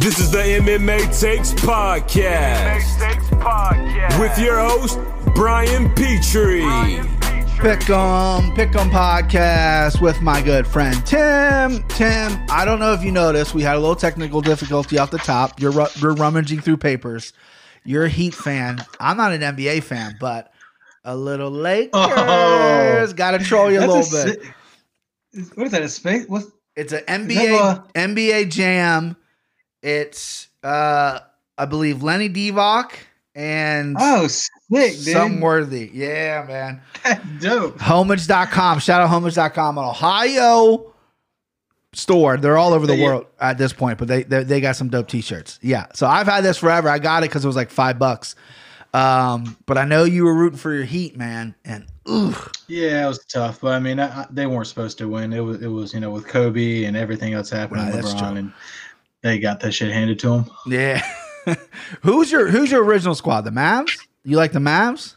This is the MMA Takes Podcast with your host, Brian Petrie. Pick 'em, pick 'em podcast with my good friend Tim. Tim, I don't know if you noticed, we had a little technical difficulty off the top. You're you're rummaging through papers. You're a Heat fan. I'm not an NBA fan, but a little Lakers. Oh. Got to troll you a little bit. What is that? A space? What's It's an NBA a- NBA Jam. It's uh I believe Lenny Divock and oh sick, some worthy. Yeah, man. That's dope. Homage.com. Shout out homage.com, an Ohio store. They're all over the world at this point, but they, they they got some dope t-shirts. Yeah. So I've had this forever. I got it because it was like five bucks. Um, but I know you were rooting for your heat, man. And ooh, Yeah, it was tough, but I mean, I, I- they weren't supposed to win. It was, it was, you know, with Kobe and everything else happening, Right, LeBron, and they got that shit handed to them. yeah. who's your who's your original squad? The Mavs? You like the Mavs?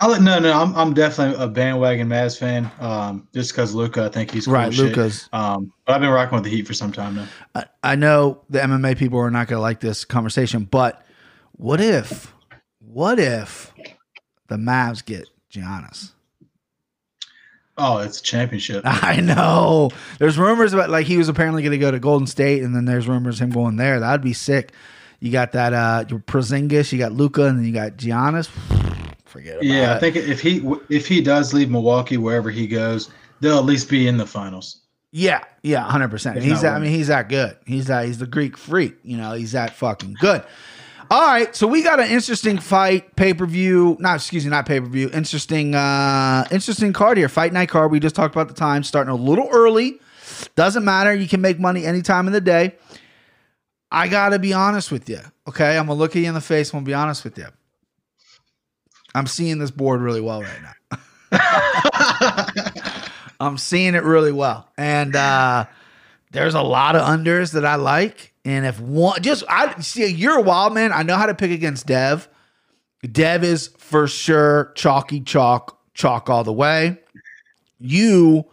I like, no, no, I'm, I'm definitely a bandwagon Mavs fan. Um, just because Luka, I think he's cool right, as. Lucas. Um, but I've been rocking with the Heat for some time now. I, I know the MMA people are not going to like this conversation, but what if, what if the Mavs get Giannis? Oh, it's a championship. I know. There's rumors about like he was apparently going to go to Golden State, and then there's rumors him going there. That'd be sick. You got that uh your Porzingis, you got Luka, and then you got Giannis. Forget about it. yeah, I think if he if he does leave Milwaukee, wherever he goes, they'll at least be in the finals. Yeah, yeah, hundred percent. He's that. I mean, he's that good. He's that. He's the Greek freak. You know, he's that fucking good. All right, so we got an interesting fight pay per view. Not excuse me, not pay per view. Interesting, uh interesting card here. Fight night card. We just talked about the time starting a little early. Doesn't matter. You can make money any time of the day. I gotta be honest with you. Okay, I'm gonna look at you in the face. I'm gonna be honest with you. I'm seeing this board really well right now. I'm seeing it really well. And uh there's a lot of unders that I like. And if one just I see you're a wild man. I know how to pick against Dev. Dev is for sure chalky chalk, chalk all the way. You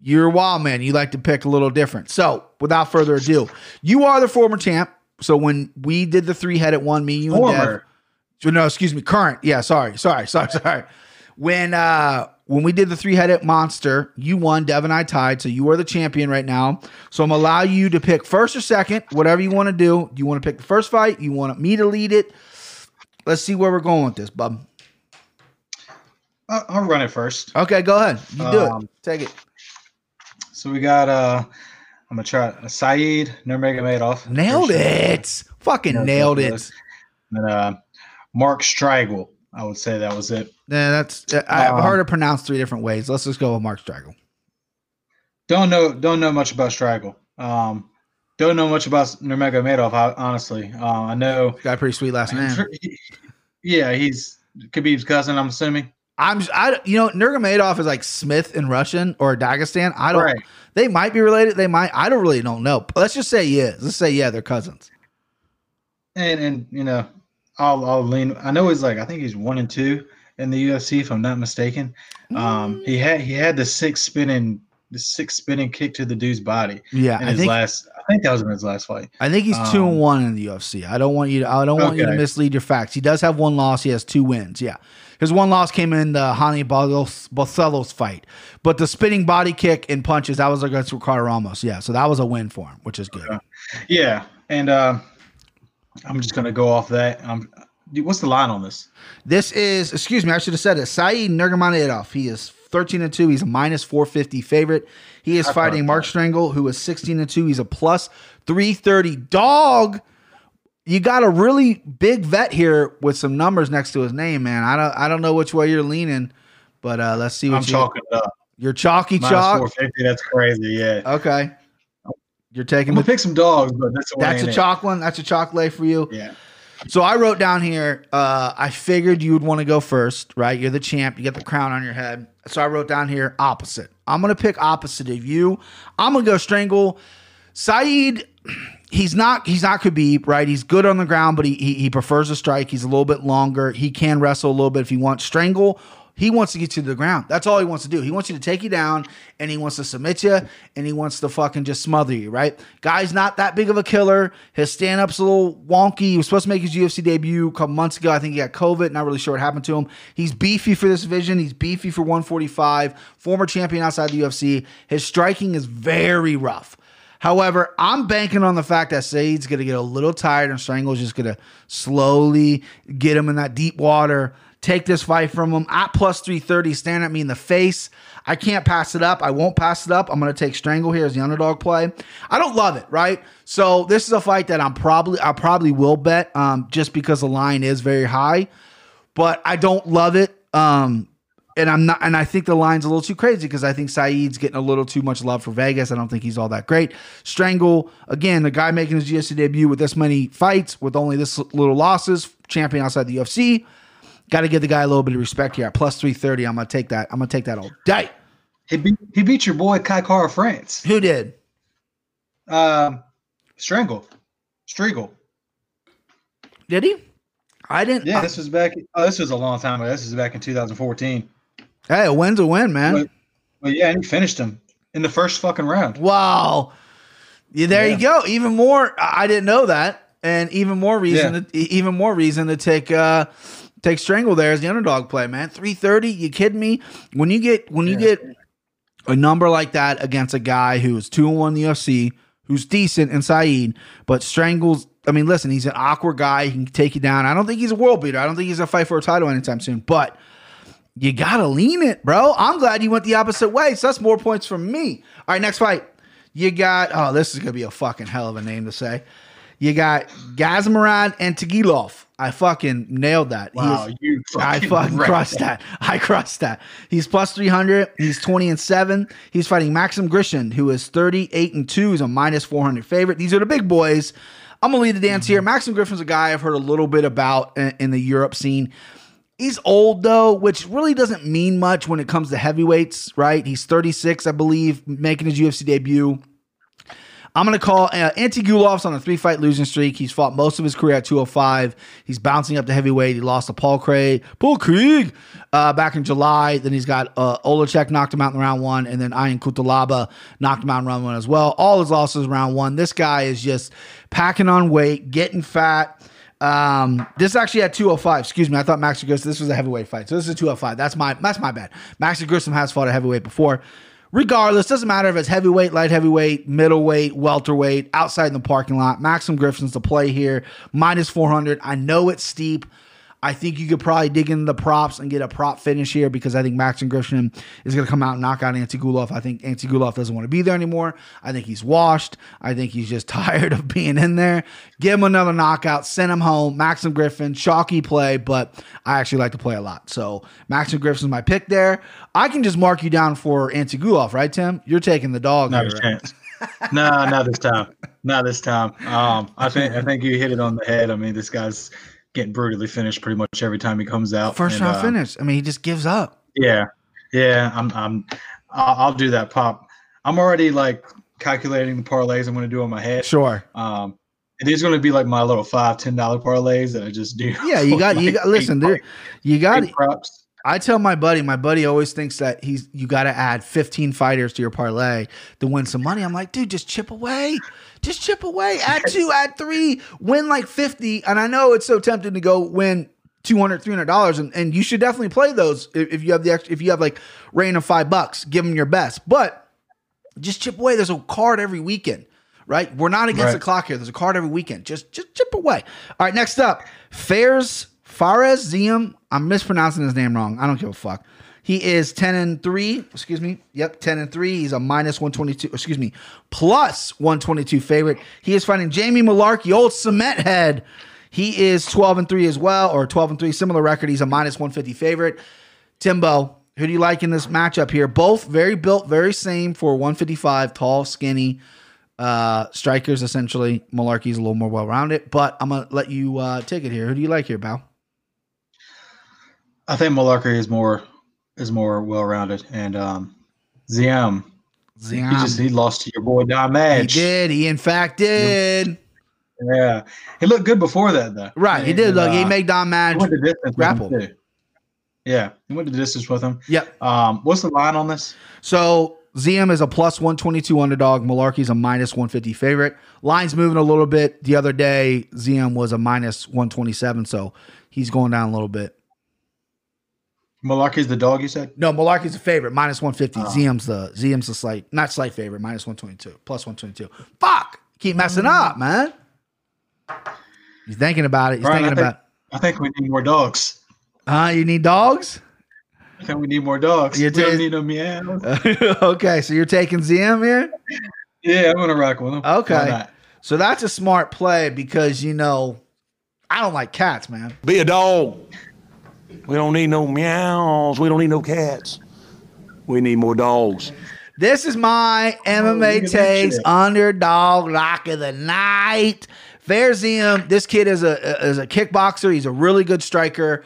you're a wild man. You like to pick a little different. So without further ado, you are the former champ. So when we did the three headed one, me, you, and Dev, no, excuse me, current. Yeah, sorry, sorry, sorry, sorry. When uh when we did the three headed monster, you won. Dev and I tied, so you are the champion right now. So I'm allow you to pick first or second, whatever you want to do. Do you want to pick the first fight? You want me to lead it? Let's see where we're going with this, bub. I'll, I'll run it first. Okay, go ahead. You do it. Um, Take it. So we got uh I'm gonna try uh, Saeed Nurmagomedov. Nailed First. it. Fucking Yeah, nailed it. that's- And uh Mark Striegl. I would say that was it. Yeah, that's I've Um, heard it pronounced three different ways. Let's just go with Mark Straggle. Don't know don't know much about Striegl. Um don't know much about Nurmagomedov, hon- honestly. Uh, I know Got a pretty sweet last name. Yeah, he's Khabib's cousin, I'm assuming. I'm I you know Nurmagomedov is like Smith in Russian or Dagestan. I don't. Right. They might be related. They might. I don't really don't know. But let's just say he is. Let's say yeah, they're cousins. And and you know, I'll I'll lean I know he's like I think he's one and two in the UFC if I'm not mistaken. Um he had he had the six spinning the six spinning kick to the dude's body Yeah, in I his think last I think that was in his last fight. I think he's two um, and one in the UFC. I don't want you to. I don't want you to mislead your facts. He does have one loss. He has two wins. Yeah, his one loss came in the Raoni Barcelos fight, but the spinning body kick and punches that was against Ricardo Ramos. Yeah, so that was a win for him, which is good. Yeah. And uh, I'm just gonna go off that. Um what's the line on this? This is, excuse me, I should have said it. Saeed Nurmagomedov. He is 13 and 2. He's a minus 450 favorite. He is I fighting Mark that. Strangle, who is 16 and 2. He's a plus 330 dog. You got a really big vet here with some numbers next to his name, man. I don't I don't know which way you're leaning, but uh let's see what I'm you chalking up. You're chalky Minus chalk. 450, that's crazy, yeah. Okay. You're taking I'm gonna the, pick some dogs, but that's that's a it. chalk one. That's a chalk lay for you. Yeah. So I wrote down here, uh, I figured you would want to go first, right? You're the champ, you get the crown on your head. So I wrote down here opposite. I'm gonna pick opposite of you. I'm gonna go strangle. Saeed, he's not he's not Khabib, right? He's good on the ground, but he, he he prefers a strike. He's a little bit longer. He can wrestle a little bit if he wants. Strangle, He wants to get you to the ground. That's all he wants to do. He wants you to take you down and he wants to submit you and he wants to fucking just smother you, right? Guy's not that big of a killer. His stand up's a little wonky. He was supposed to make his UFC debut a couple months ago. I think he got COVID. Not really sure what happened to him. He's beefy for this division. He's beefy for 145. Former champion outside the UFC. His striking is very rough. However, I'm banking on the fact that Saeed's going to get a little tired and Strangle's just going to slowly get him in that deep water take this fight from him at plus 330, stand at me in the face. I can't pass it up. I won't pass it up. I'm going to take Strangle here as the underdog play. I don't love it, right? So this is a fight that I'm probably I probably will bet um, just because the line is very high, but I don't love it. Um, and I'm not, and I think the line's a little too crazy because I think Saeed's getting a little too much love for Vegas. I don't think he's all that great. Strangle, again, the guy making his GSC debut with this many fights, with only this little losses, champion outside the UFC. Got to give the guy a little bit of respect here. Plus three thirty. I'm gonna take that. I'm gonna take that all day. He beat he beat your boy Kai Kara France. Who did? Um, Strangle, Striegl. Did he? I didn't. Yeah, I, this was back. Oh, this was a long time ago. This was back in 2014. hey, a win's a win, man. But, but yeah, and he finished him in the first fucking round. Wow. Yeah, there Yeah. you go. Even more. I didn't know that, and even more reason. Yeah. To, even more reason to take uh take Strangle there as the underdog play, man. Three thirty. You kidding me? When you get when you Yeah. get a number like that against a guy who is two and one in the UFC, who's decent in Saeed, but strangles. I mean, listen, he's an awkward guy. He can take you down. I don't think he's a world beater. I don't think he's a fight for a title anytime soon. But you gotta lean it, bro. I'm glad you went the opposite way. So that's more points from me. All right, next fight. You got oh, this is gonna be a fucking hell of a name to say. You got Gadzhimurad Antigulov. I fucking nailed that. Wow, is- you I fucking fucking crushed that. I crushed that. He's plus 300. He's 20 and 7. He's fighting Maxim Grishin, who is 38 and 2. He's a minus 400 favorite. These are the big boys. I'm going to lead the dance here. Mm-hmm. Maxim Griffin's a guy I've heard a little bit about in, in the Europe scene. He's old though, which really doesn't mean much when it comes to heavyweights, right? He's 36, I believe, making his UFC debut. I'm going to call uh, Gulov's on a three fight losing streak. He's fought most of his career at 205. He's bouncing up to heavyweight. He lost to Paul Craig, Paul Krieg uh, back in July. Then he's got uh, Olachek knocked him out in round one, and then Ion Cutelaba knocked him out in round one as well. All his losses round one. This guy is just packing on weight, getting fat. Um, this actually at 205. Excuse me. I thought Max Grissom. This was a heavyweight fight. So this is 205. That's my that's my bad. Max Grissom has fought a heavyweight before. Regardless, doesn't matter if it's heavyweight, light heavyweight, middleweight, welterweight, outside in the parking lot. Maxim Griffin's the play here, minus 400. I know it's steep. I think you could probably dig into the props and get a prop finish here because I think Maxim Griffin is going to come out and knock out Antigulov. I think Antigulov doesn't want to be there anymore. I think he's washed. I think he's just tired of being in there. Give him another knockout, send him home. Maxim Griffin, chalky play, but I actually like to play a lot. So Maxim Griffin's my pick there. I can just mark you down for Antigulov, right, Tim? You're taking the dog. Not here, a right? no, not this time. Not this time. Um, I think I think you hit it on the head. I mean, this guy's getting brutally finished pretty much every time he comes out. First And, round uh, finish. I mean, he just gives up. Yeah, yeah. I'm I'm I'll, I'll do that pop. I'm already like calculating the parlays I'm going to do on my head. Sure. Um, these are going to be like my little five ten dollar parlays that I just do. Yeah, you got you got listen, there you got props. I tell my buddy, my buddy always thinks that he's you got to add 15 fighters to your parlay to win some money. I'm like, dude, just chip away. Just chip away. Add two, add three, win like 50. And I know it's so tempting to go win 200 $300 and, and you should definitely play those if, if you have the extra, if you have like rain of five bucks, give them your best. But just chip away. There's a card every weekend, right? We're not against Right. the clock here. There's a card every weekend. Just just chip away. All right, next up, Fairs Fares Ziam. I'm mispronouncing his name wrong. I don't give a fuck. He is 10 and 3. Excuse me. Yep, 10 and 3. He's a minus 122. Excuse me, plus 122 favorite. He is fighting Jamie Mullarkey, old cement head. He is 12 and 3 as well, or 12 and 3, similar record. He's a minus 150 favorite. Timbo, who do you like in this matchup here? Both very built, very same for 155, tall, skinny uh strikers essentially. Mullarkey's a little more well rounded, but I'm gonna let you uh take it here. Who do you like here, Bow? I think Mullarkey is more is more well rounded, and um, Ziam. He just he lost to your boy Don he did. He in fact did. Yeah, he looked good before that though. Right, he And, did. Look, he uh, made Don he Madge. went the distance grapple. Yeah, he went the distance with him. Yep. Um, what's the line on this? So Ziam is a plus 122 underdog. Mullarkey's a minus 150 favorite. Line's moving a little bit. The other day, Ziam was a minus 127, so he's going down a little bit. Mullarkey's the dog, you said? No, Mullarkey's the favorite, minus 150. Oh. Ziam's the Ziam's the slight, not slight favorite, minus 122, plus 122. Fuck! Keep messing mm. up, man. He's thinking about it. He's Brian, I thinking think- about I think we need more dogs. Huh? You need dogs? I think we need more dogs. You we don't did- need no meows. okay, so you're taking Ziam here? Yeah, I'm gonna rock with him. Okay. So that's a smart play because you know I don't like cats, man. Be a dog. We don't need no meows. We don't need no cats. We need more dogs. This is my MMA at that takes underdog lock of the night. Fairzium, this kid is a is a kickboxer. He's a really good striker.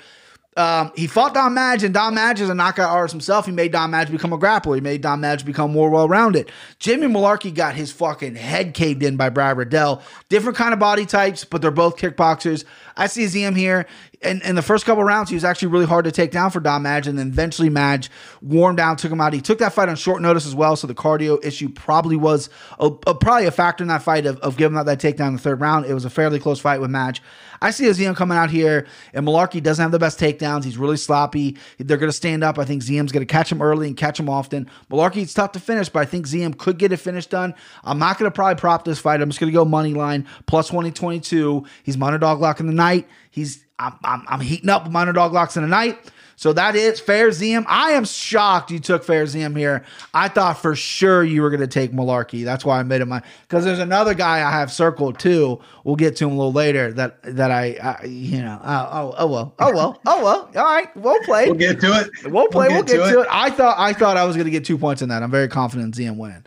Um, he fought Don Madge, and Don Madge is a knockout artist himself. He made Don Madge become a grappler. He made Don Madge become more well rounded. Jimmy Mullarkey got his fucking head caved in by Brad Riddell. Different kind of body types, but they're both kickboxers. I see Ziam here. In, in the first couple rounds, he was actually really hard to take down for Don Madge, and then eventually Madge warmed down, took him out. He took that fight on short notice as well, so the cardio issue probably was a, a- probably a factor in that fight of, of giving up that takedown in the third round. It was a fairly close fight with Madge. I see a Ziam coming out here, and Mullarkey doesn't have the best takedowns. He's really sloppy. They're going to stand up. I think Ziam's going to catch him early and catch him often. Mullarkey's tough to finish, but I think Ziam could get a finish done. I'm not going to probably prop this fight. I'm just going to go money line plus 2022. He's my underdog lock in the night. He's I'm, I'm, I'm heating up with underdog locks in the night. So that is Fair Ziam. I am shocked you took Fair Ziam here. I thought for sure you were going to take Mullarkey. That's why I made him my because there's another guy I have circled too. We'll get to him a little later. That that I, I you know oh, oh oh well oh well oh well all right we'll play We'll get to it. We'll play. We'll get, to, it. I thought I thought I was going to get two points in that. I'm very confident Ziam winning.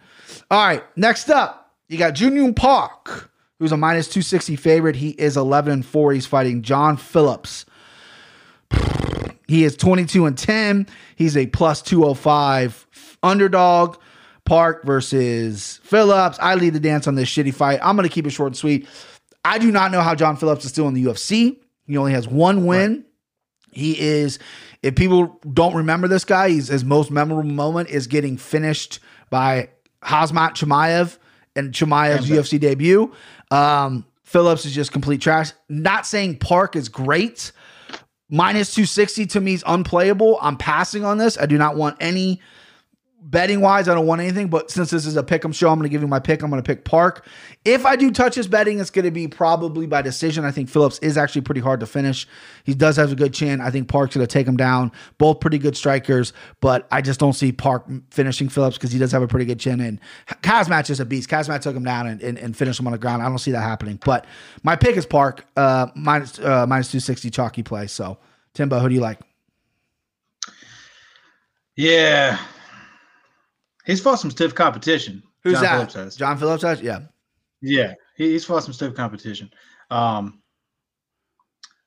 All right, next up, you got Junior Park, who's a minus 260 favorite. He is 11 and 4. He's fighting John Phillips. He is 22 and 10. He's a plus 205 underdog. Park versus Phillips. I lead the dance on this shitty fight. I'm going to keep it short and sweet. I do not know how John Phillips is still in the UFC. He only has one win. He is, if people don't remember this guy, he's, his most memorable moment is getting finished by Khamzat Chimaev and Chimaev's UFC debut. Um, Phillips is just complete trash. Not saying Park is great. Minus 260 to me is unplayable. I'm passing on this. I do not want any betting wise, I don't want anything, but since this is a pick 'em show, I'm going to give you my pick. I'm going to pick Park. If I do touch his betting, it's going to be probably by decision. I think Phillips is actually pretty hard to finish. He does have a good chin. I think Park's going to take him down. Both pretty good strikers, but I just don't see Park finishing Phillips because he does have a pretty good chin. And Khamzat is a beast. Khamzat took him down and, and, and finished him on the ground. I don't see that happening. But my pick is Park, uh, minus, uh, minus 260 chalky play. So, Timbo, who do you like? Yeah. He's fought some stiff competition. Who's John that? Phillips has. John Phillips has? Yeah. Yeah, he, he's fought some stiff competition. Um,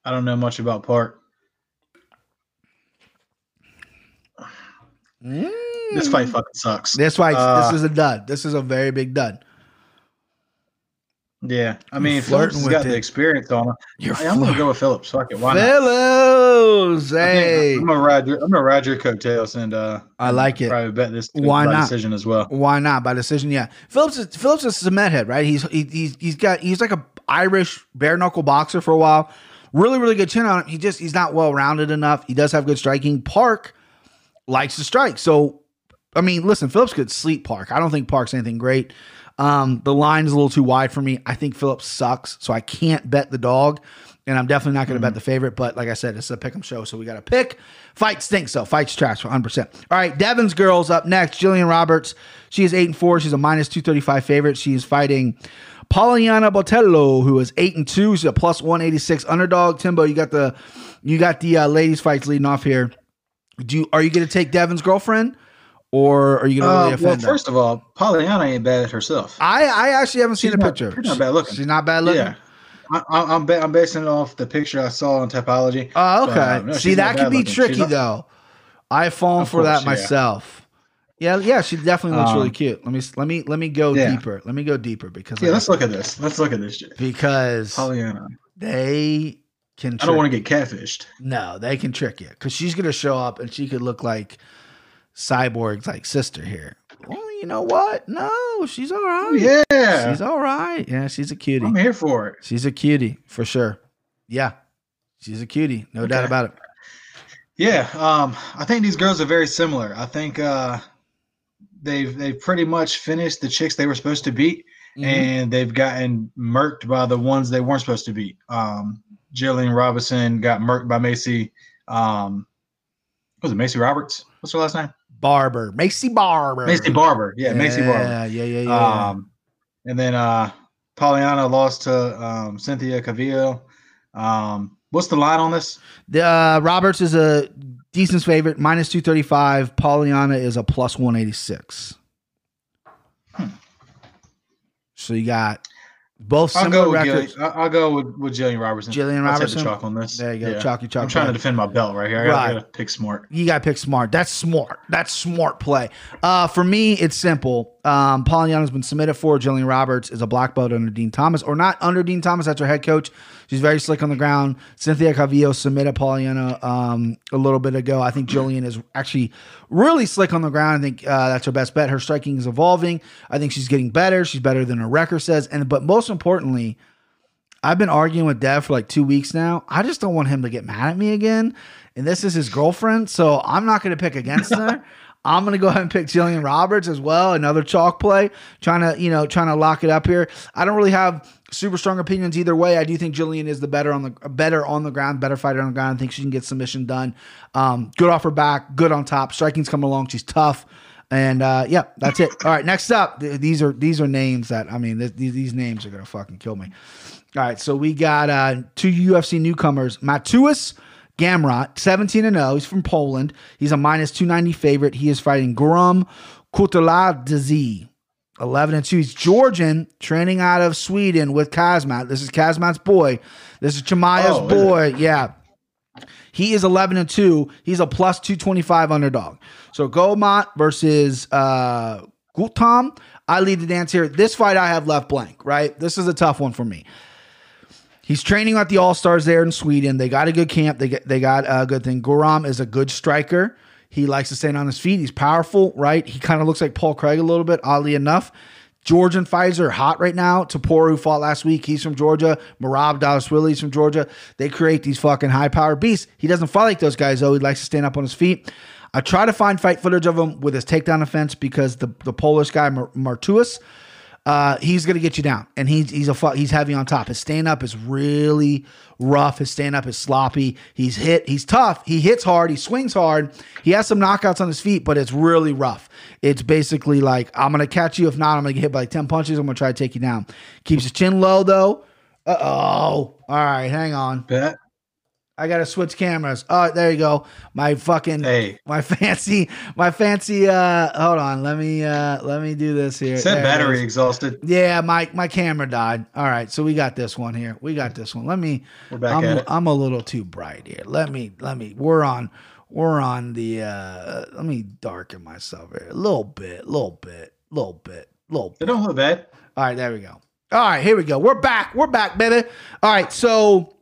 I don't know much about Park. This fight fucking sucks. This fight, Uh, this is a dud. This is a very big dud. Yeah, I mean, flirting Phillips has with got it. the experience on him. You're Hey, I'm gonna go with Phillips. Fuck it. Why not? Phillips, I hey, am gonna ride your I'm gonna ride your coattails and uh I like it. probably bet this Why not? decision as well. Why not by decision? Yeah, Phillips is Phillips is a cement head, right? He's he, he's he's got he's like a Irish bare knuckle boxer for a while. Really, really good chin on him. He just he's not well rounded enough. He does have good striking. Park likes to strike, so I mean, listen, Phillips could sleep Park. I don't think Park's anything great. Um, the line is a little too wide for me. I think Phillips sucks, so I can't bet the dog, and I'm definitely not going to bet the favorite. But like I said, it's a pick 'em show, so we got to pick. Fight stinks, though. Fight's trash for 100. percent All right, Devin's girls up next. Jillian Roberts. She is eight and four. She's a minus 235 favorite. She is fighting Poliana Botelho, who is eight and two. She's a plus 186 underdog. Timbo, you got the you got the uh, ladies fights leading off here. Do you, are you going to take Devin's girlfriend, or are you going to really Uh, offend well, her? first of all, Poliana ain't bad at herself. I I actually haven't seen She's a picture. she's not bad looking. She's not bad looking. Yeah, I, I, I'm ba- I'm basing it off the picture I saw on Tapology. Oh, But, okay. uh, no, See, that not can be looking. tricky She's not- though. I've fallen for that course, yeah. myself. Yeah, yeah, she definitely looks Um, really cute. Let me let me let me go yeah. deeper. Let me go deeper because Yeah, like- let's look at this. Let's look at this shit. because Poliana. they can. I don't want to get catfished. No, they can trick you because she's gonna show up and she could look like Cyborg's like sister here. Well, you know what? No, she's all right. Yeah, she's all right. Yeah, she's a cutie. I'm here for it. She's a cutie for sure. Yeah, she's a cutie, no doubt about it. Yeah, um, I think these girls are very similar. I think uh, they've they've pretty much finished the chicks they were supposed to beat, Mhm. and they've gotten murked by the ones they weren't supposed to beat. Um, Jillian Robinson got murked by Maycee. Um, was it Maycee Roberts? What's her last name? Barber, Maycee Barber, Maycee Barber. Yeah, Maycee Barber. Yeah, yeah, yeah, yeah. Um, and then uh, Poliana lost to um, Cynthia Calvillo. Um, what's the line on this? The, uh, Roberts is a decent favorite, minus two thirty five. Poliana is a plus one eighty six. Hmm. So you got both I'll go with records. Gillian, I'll I'll go with, with Jillian Robertson. Jillian I'll Robertson? Take the chalk on this. There you go, Yeah. chalky chalk. I'm trying to defend my belt right here. I gotta, Right. gotta pick smart. You got to pick smart. That's smart. That's smart play. Uh, for me, it's simple. Um, Poliana's been submitted for. Jillian Roberts is a black belt under Dean Thomas, or not under Dean Thomas. That's her head coach. She's very slick on the ground. Cynthia Calvillo submitted Poliana um, a little bit ago. I think Jillian is actually really slick on the ground. I think uh, that's her best bet. Her striking is evolving. I think she's getting better. She's better than her record says. And but most importantly, I've been arguing with Dev for like two weeks now. I just don't want him to get mad at me again. And this is his girlfriend, so I'm not going to pick against her. I'm going to go ahead and pick Jillian Roberts as well. Another chalk play, trying to you know trying to lock it up here. I don't really have super strong opinions either way. I do think Jillian is the better on the better on the ground, better fighter on the ground. I think she can get submission done. Um, good off her back, good on top. Striking's coming along. She's tough. And uh, yeah, that's it. All right, next up, th- these are these are names that I mean, th- these, these names are gonna fucking kill me. All right, so we got uh, two UFC newcomers, Mateusz Gamrot, 17 and 0. He's from Poland. He's a minus 290 favorite. He is fighting Guram Kutaladze, 11 and 2. He's Georgian, training out of Sweden with Khamzat. This is Khamzat's boy. This is Chimaev's Oh, boy. Yeah. He is 11 and 2. He's a plus 225 underdog. So Gomot versus uh Gutam. I lead the dance here. This fight I have left blank, right? This is a tough one for me. He's training at the All Stars there in Sweden. They got a good camp. They get, they got a good thing. Guram is a good striker. He likes to stand on his feet. He's powerful, right? He kind of looks like Paul Craig a little bit, oddly enough. Georgian fighters are hot right now. Tapor, who fought last week, he's from Georgia. Merab Dallas he's from Georgia. They create these fucking high power beasts. He doesn't fight like those guys, though. He likes to stand up on his feet. I try to find fight footage of him with his takedown offense because the, the Polish guy, Mar- Martuis, uh, he's gonna get you down, and he's he's a he's heavy on top. His stand up is really rough. His stand up is sloppy. He's hit. He's tough. He hits hard. He swings hard. He has some knockouts on his feet, but it's really rough. It's basically like I'm gonna catch you. If not, I'm gonna get hit by like ten punches. I'm gonna try to take you down. Keeps his chin low though. Uh oh. All right, hang on. Bet. I gotta switch cameras. Oh, there you go. My fucking Hey. my fancy my fancy. uh Hold on. Let me uh let me do this here. Said battery exhausted. Yeah, my my camera died. All right, so we got this one here. We got this one. Let me. We're back I'm, at it. I'm a little too bright here. Let me. Let me. We're on. We're on the. uh Let me darken myself here a little bit. Little bit. Little bit. Little They bit. don't look bad. All right, there we go. All right, here we go. We're back. We're back, baby. All right, so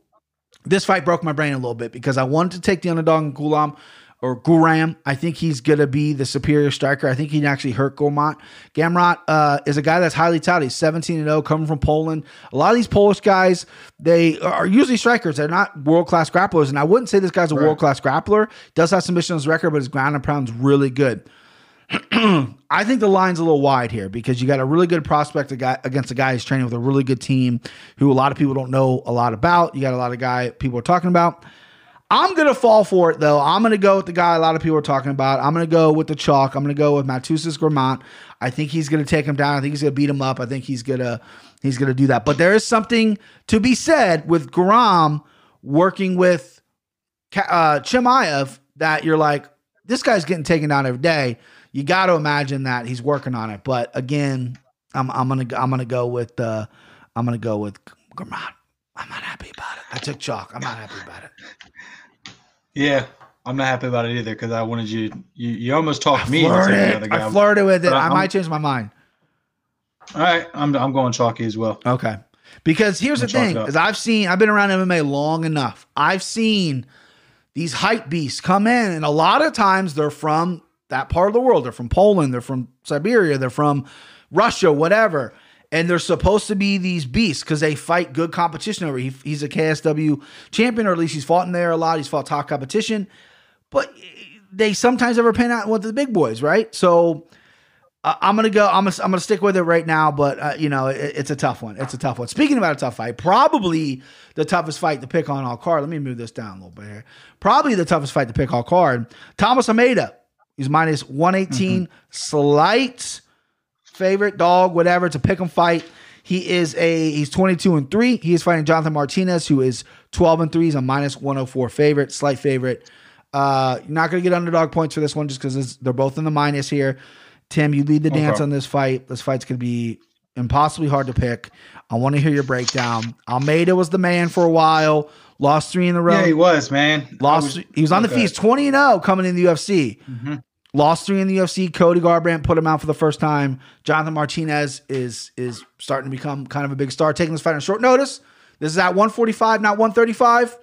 this fight broke my brain a little bit because I wanted to take the underdog in Gulam or Guram. I think he's going to be the superior striker. I think he can actually hurt Gomot. Gamrot uh, is a guy that's highly touted. He's 17 and 0, coming from Poland. A lot of these Polish guys, they are usually strikers. They're not world class grapplers. And I wouldn't say this guy's a Right. world class grappler. Does have submission on his record, but his ground and pound's really good. I think the line's a little wide here because you got a really good prospect against a guy who's training with a really good team who a lot of people don't know a lot about. You got a lot of guy people are talking about. I'm gonna fall for it though. I'm gonna go with the guy a lot of people are talking about. I'm gonna go with the chalk. I'm gonna go with Matusis Gramont. I think he's gonna take him down. I think he's gonna beat him up. I think he's gonna he's gonna do that. But there is something to be said with Garam working with uh, Chimaev that you're like, this guy's getting taken down every day. You got to imagine that he's working on it. But again, I'm I'm gonna I'm gonna go with uh, I'm gonna go with Gramont. I'm not happy about it. I took chalk. I'm not happy about it. Yeah, I'm not happy about it either because I wanted you. You, you almost talked me into taking Flirted. guy. I flirted with it. I I'm- might change my mind. All right, I'm I'm going chalky as well. Okay. Because here's the Chalk it thing: is I've seen, I've been around MMA long enough. I've seen these hype beasts come in, and a lot of times they're from that part of the world. They're from Poland, they're from Siberia, they're from Russia, whatever. And they're supposed to be these beasts because they fight good competition over. He, he's a KSW champion, or at least he's fought in there a lot. He's fought top competition, but they sometimes ever pan out with the big boys, right? So uh, I'm gonna go. I'm gonna, I'm gonna stick with it right now, but uh, you know it, it's a tough one. It's a tough one. Speaking about a tough fight, probably the toughest fight to pick on all card. Let me move this down a little bit here. Probably the toughest fight to pick all card. Thomas Almeida. He's minus 118. Slight favorite dog, whatever. to pick 'em fight. He is a he's 22 and 3. He is fighting Jonathan Martinez, who is 12 and 3. He's a minus 104 favorite, slight favorite. Uh, you're not gonna get underdog points for this one just because they're both in the minus here. Tim, you lead the dance on this fight. This fight's gonna be impossibly hard to pick. I want to hear your breakdown. Almeida was the man for a while, lost three in a row. Yeah, he was man. Lost. he was on the feast, twenty and zero coming in the UFC. Mm-hmm. Lost three in the UFC. Cody Garbrandt put him out for the first time. Jonathan Martinez is is starting to become kind of a big star, taking this fight on short notice. This is at one forty five, not one thirty five.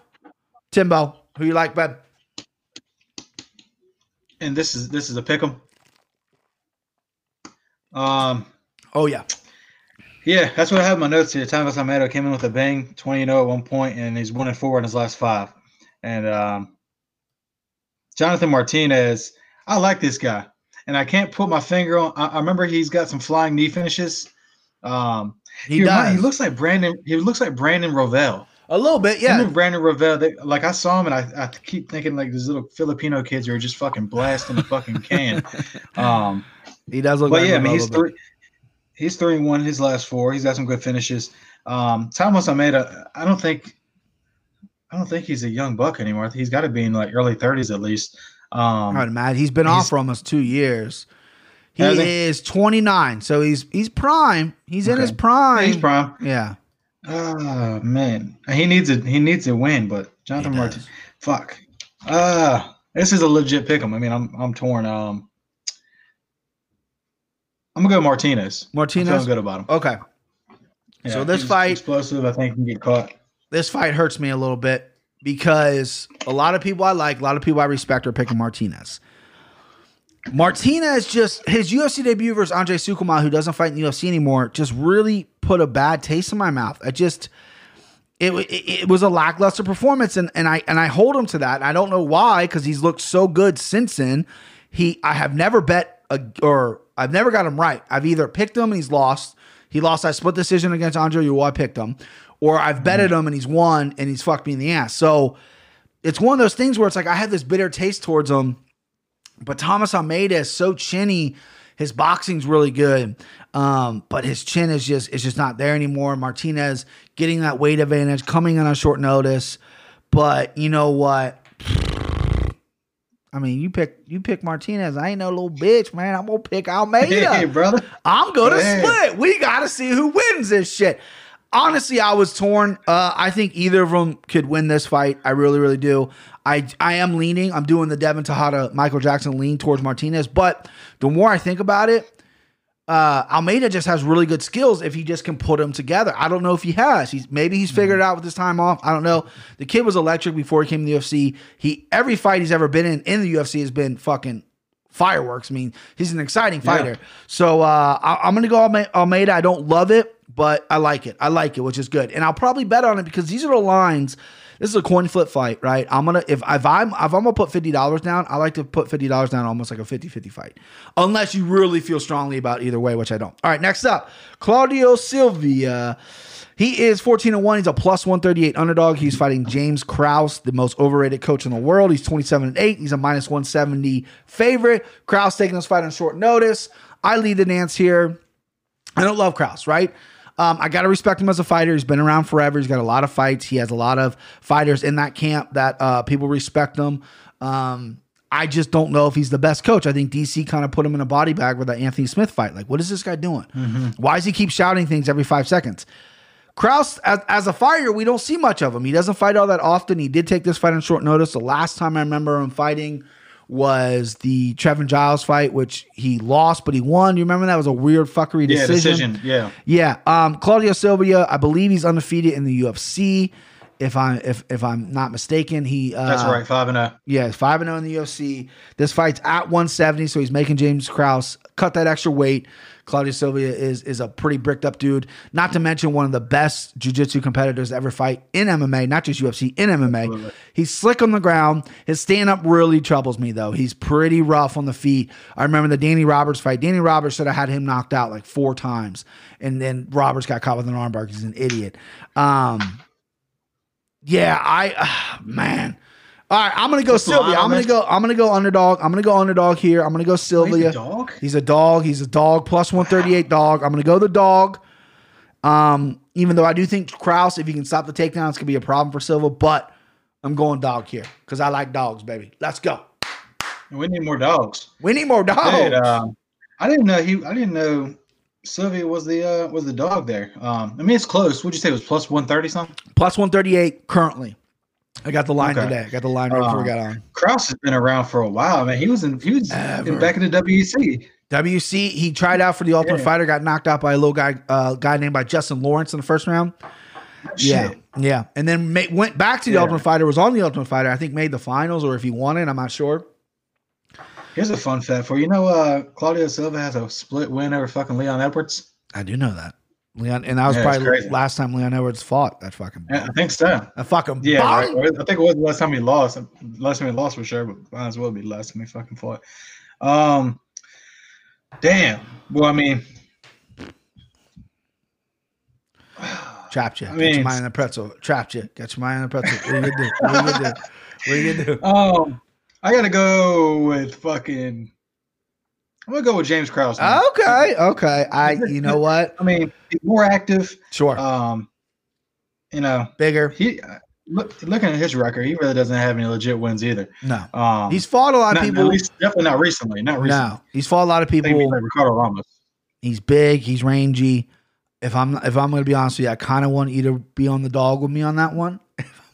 Timbo, who you like, bud? And this is this is a pick 'em. Um, Oh yeah, yeah, that's what I have in my notes here. Thomas Almeida came in with a bang, 20 and 0 at one point, and he's one and four in his last five. And um, Jonathan Martinez, I like this guy, and I can't put my finger on. I, I remember he's got some flying knee finishes. Um, he, remi- does. he looks like Brandon. He looks like Brandon Royval. a little bit. Him Yeah, and Brandon Royval, they, like I saw him, and I, I keep thinking like these little Filipino kids are just fucking blasting the fucking can. Um, he does look. but like yeah, I mean, he's little bit. He's three and one in his last four. He's got some good finishes. Um, Thomas Almeida, I don't think, I don't think he's a young buck anymore. He's got to be in like early thirties at least. Um, All right, Matt. He's been off for almost two years. He is 29, so he's he's prime. He's in his prime. he's prime. Yeah, Oh man, he needs a he needs a win, but Jonathan Martin, fuck. Ah, this is a legit pick 'em. I mean, I'm I'm torn. Um, I'm gonna go Martinez. Martinez. I'm feeling good about him. Okay. so this fight- explosive. I think can get caught. this fight hurts me a little bit because a lot of people I like, a lot of people I respect are picking Martinez. Martinez just his UFC debut versus Andre Sukuma, who doesn't fight in the UFC anymore, just really put a bad taste in my mouth. I just it, it, it was a lackluster performance, and, and I and I hold him to that. I don't know why, because he's looked so good since then. He I have never bet a, or I've never got him right. I've either picked him and he's lost. He lost that split decision against Andre Yu. I picked him, or I've betted him and he's won and he's fucked me in the ass. So it's one of those things where it's like I have this bitter taste towards him. But Thomas Almeida is so chinny. His boxing's really good, um, but his chin is just is just not there anymore. Martinez getting that weight advantage, coming in on short notice. But you know what? I mean, you pick you pick Martinez. I ain't no little bitch, man. I'm gonna pick Almeida. Hey, brother. I'm gonna Hey. split. We gotta see who wins this shit. Honestly, I was torn. Uh, I think either of them could win this fight. I really, really do. I I am leaning. I'm doing the Devin Tejada, Michael Jackson lean towards Martinez. But the more I think about it, uh, Almeida just has really good skills if he just can put them together. I don't know if he has. He's maybe he's figured it out with his time off. I don't know. The kid was electric before he came to the UFC. He every fight he's ever been in in the UFC has been fucking fireworks. I mean, he's an exciting fighter. So uh, I, I'm gonna go Alme- Almeida. I don't love it, but I like it. I like it, which is good. And I'll probably bet on it because these are the lines. This is a coin flip fight, right? I'm gonna if if I'm if I'm gonna put fifty dollars down, I like to put fifty dollars down almost like a 50-50 fight. Unless you really feel strongly about either way, which I don't. All right, next up, Claudio Silva. He is 14 and 1. He's a plus 138 underdog. He's fighting James Krause, the most overrated coach in the world. He's 27 and 8. He's a minus 170 favorite. Krause taking this fight on short notice. I lead the dance here. I don't love Krause, right? Um, I got to respect him as a fighter. He's been around forever. He's got a lot of fights. He has a lot of fighters in that camp that uh, people respect him. Um, I just don't know if he's the best coach. I think DC kind of put him in a body bag with that Anthony Smith fight. Like, what is this guy doing? Why does he keep shouting things every five seconds? Krause, as, as a fighter, we don't see much of him. He doesn't fight all that often. He did take this fight on short notice. The last time I remember him fighting was the Trevin Giles fight, which he lost, but he won. You remember that was a weird fuckery Yeah, decision. decision. Yeah. Yeah, um, Claudio Silva, I believe he's undefeated in the UFC. If I'm if if I'm not mistaken, he uh, That's right. Five and oh. yeah, five and zero in the UFC. This fight's at 170, so he's making James Krause cut that extra weight. Claudio Silva is is a pretty bricked up dude. Not to mention one of the best jiu-jitsu competitors to ever fight in MMA, not just UFC, in MMA. He's slick on the ground. His stand up really troubles me though. He's pretty rough on the feet. I remember the Danny Roberts fight. Danny Roberts should have had him knocked out like four times, and then Roberts got caught with an armbar. 'cause He's an idiot. Um, yeah, I man. All right, I'm gonna go line Sylvia. I'm gonna go. I'm gonna go underdog. I'm gonna go underdog here. I'm gonna go Oh, he's a Sylvia. dog? He's a dog. He's a dog plus 138 dog. I'm gonna go the dog. Um, even though I do think Krause, if he can stop the takedowns, could be a problem for Silva, but I'm going dog here because I like dogs, baby. Let's go. We need more dogs. We need more dogs. Dude, um, I didn't know he. I didn't know Sylvia was the uh, was the dog there. Um, I mean, it's close. Would you say it was plus one thirty something? plus 138 currently. I got the line Okay. today. I got the line right before we Um, got on. Krause has been around for a while, man. He was in. He was in, back in the WEC. WC, he tried out for the Ultimate Yeah. Fighter, got knocked out by a little guy, uh, guy named by Justin Lawrence in the first round. Yeah, yeah, and then ma- went back to the Yeah. Ultimate Fighter. Was on the Ultimate Fighter. I think made the finals, or if he won it, I'm not sure. Here's a fun fact for you. You know, uh, Claudio Silva has a split win over fucking Leon Edwards. I do know that Leon, and that was Yeah, probably last time Leon Edwards fought that fucking. Yeah, I think so. That fucking Yeah, right. I think it was the last time he lost. Last time he lost for sure, but might as well be the last time he fucking fought. Um, damn. Well, I mean, Trapped you. I Got your mean- mind in the pretzel. Trapped you. Got your mind in the pretzel. What are you gonna do? What are you gonna do? What are you gonna do? um, I gotta go with fucking. I'm gonna go with James Krause. man. Okay, okay. I. You know what? I mean, more active. Sure. Um, you know, Bigger. he look looking at his record, he really doesn't have any legit wins either. No. Um, He's fought a lot of people. at least definitely not recently. Not recently. No, he's fought a lot of people. like Ricardo Ramos. He's big. He's rangy. If I'm if I'm going to be honest with you, I kind of want you to be on the dog with me on that one.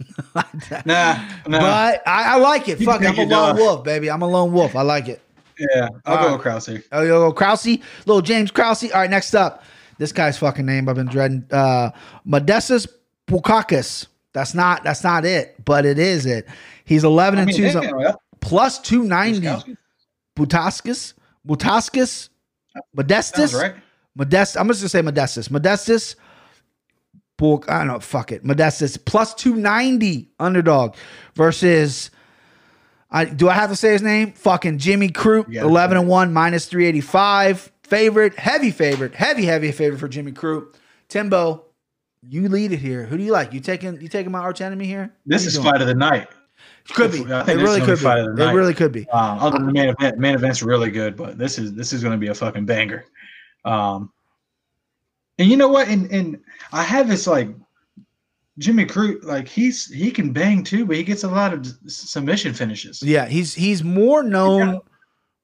Nah, nah. But I, I like it. You Fuck, I'm a lone wolf, baby. I'm a lone wolf. I like it. yeah, I'll All go right. with Krause. Oh, yo, Krause, little James Krause. All right, next up, this guy's fucking name I've been dreading. Uh, Modestas Bukakis. That's not that's not it, but it is it. He's 11 I and mean, 2 hey, man, plus 290. Buskowski? Butaskis, Butaskis, Modestas. Right. Modest. I'm just gonna say Modestas. Modestas. I don't know. Fuck it. Modestas plus two ninety underdog versus. I do I have to say his name? Fucking Jimmy Crute, Yeah. eleven and one minus three eighty five. Favorite, heavy favorite, heavy heavy favorite for Jimmy Crute. Timbo, you lead it here. Who do you like? You taking you taking my arch enemy here? This is doing? fight of the night. Could be. I It think this really could be fight of the It really could be. Um, other than the main event, main event's really good, but this is this is going to be a fucking banger. Um, and you know what? And and I have this like Jimmy Crute, like he's he can bang too, but he gets a lot of submission finishes. Yeah, he's he's more known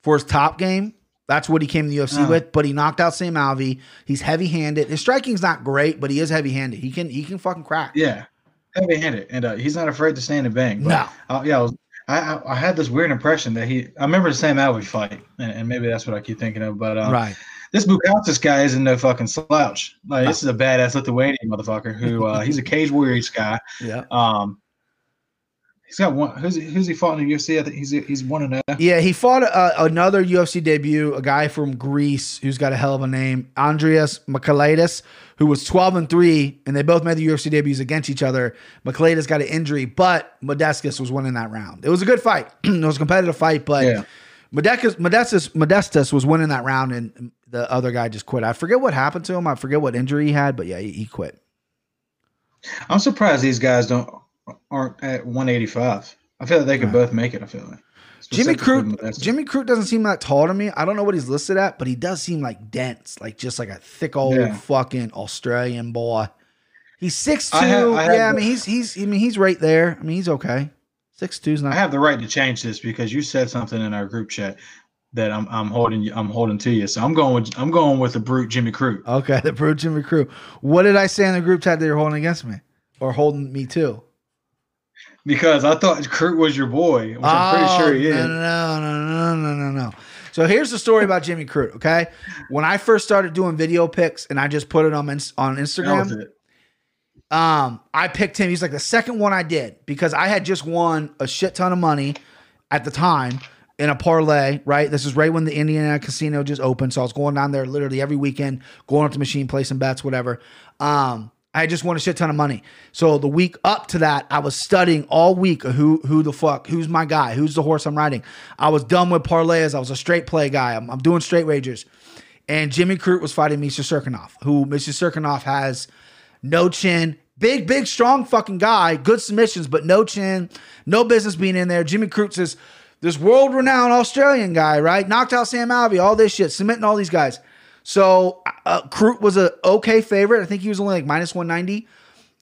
for his top game. That's what he came to the UFC Oh. with. But he knocked out Sam Alvey. He's heavy handed. His striking's not great, but he is heavy handed. He can he can fucking crack. Yeah, heavy handed, and uh, he's not afraid to stand and bang. But, No. uh, yeah, I, was, I, I I had this weird impression that he. I remember the Sam Alvey fight, and, and maybe that's what I keep thinking of. But uh, Right. This Bukowskis guy isn't no fucking slouch. Like this is a badass Lithuanian motherfucker who uh, he's a cage warriors guy. Yeah. Um, he's got one. Who's who's he fought in the UFC? I think he's he's one and zero. Yeah, he fought a, another UFC debut, a guy from Greece who's got a hell of a name, Andreas Michailidis, who was 12 and 3, and they both made the UFC debuts against each other. Michailidis got an injury, but Modestas was winning that round. It was a good fight. it was a competitive fight, but Yeah. Modestas, Modestas, Modestas was winning that round, and the other guy just quit. I forget what happened to him. I forget what injury he had, but yeah, he, he quit. I'm surprised these guys don't aren't at 185. I feel like they could both make it. I feel like Jimmy Crute, Jimmy Crute doesn't seem that tall to me. I don't know what he's listed at, but he does seem like dense, like just like a thick old Yeah. fucking Australian boy. He's six two. I have- I yeah, I mean he's he's I mean he's right there. I mean he's okay. Six two's not. I have the right to change this because you said something in our group chat that I'm I'm holding you I'm holding to you. So I'm going with I'm going with the brute Jimmy Crute. Okay, the brute Jimmy Crute. What did I say in the group chat that you're holding against me or holding me to? because I thought Crute was your boy, which I'm pretty sure he Oh, is. No, no, no, no, no, no, no. So here's the story about Jimmy Crute. Okay, when I first started doing video pics and I just put it on on Instagram, um, I picked him. He's like the second one I did because I had just won a shit ton of money at the time in a parlay. Right, this is right when the Indiana casino just opened, so I was going down there literally every weekend, going up to machine, placing bets, whatever. Um, I just won a shit ton of money. So the week up to that, I was studying all week who who the fuck, who's my guy, who's the horse I'm riding. I was done with parlays. I was a straight play guy. I'm, I'm doing straight wagers. And Jimmy Crute was fighting Misha Cirkunov, who Misha Cirkunov has no chin, big, big, strong fucking guy, good submissions, but no chin, no business being in there. Jimmy Crute's this, this world renowned Australian guy, right? Knocked out Sam Alvey, all this shit, submitting all these guys. So uh, Crute was a okay favorite. I think he was only like minus 190.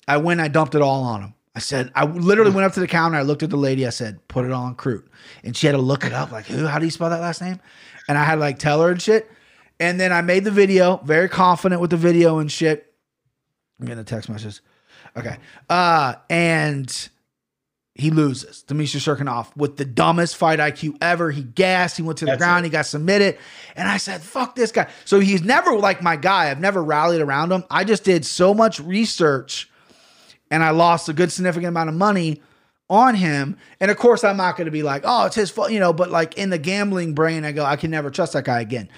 I went, I dumped it all on him. I said, I literally went up to the counter. I looked at the lady. I said, put it all on Crute. And she had to look it up, like, who? How do you spell that last name? And I had to like tell her and shit. And then I made the video, very confident with the video and shit. I'm getting a text message. Okay. Uh, and he loses to Misha with the dumbest fight IQ ever. He gassed, he went to the That's ground, it. he got submitted. And I said, fuck this guy. So he's never like my guy. I've never rallied around him. I just did so much research and I lost a good significant amount of money on him. And of course, I'm not going to be like, oh, it's his fault, you know, but like in the gambling brain, I go, I can never trust that guy again.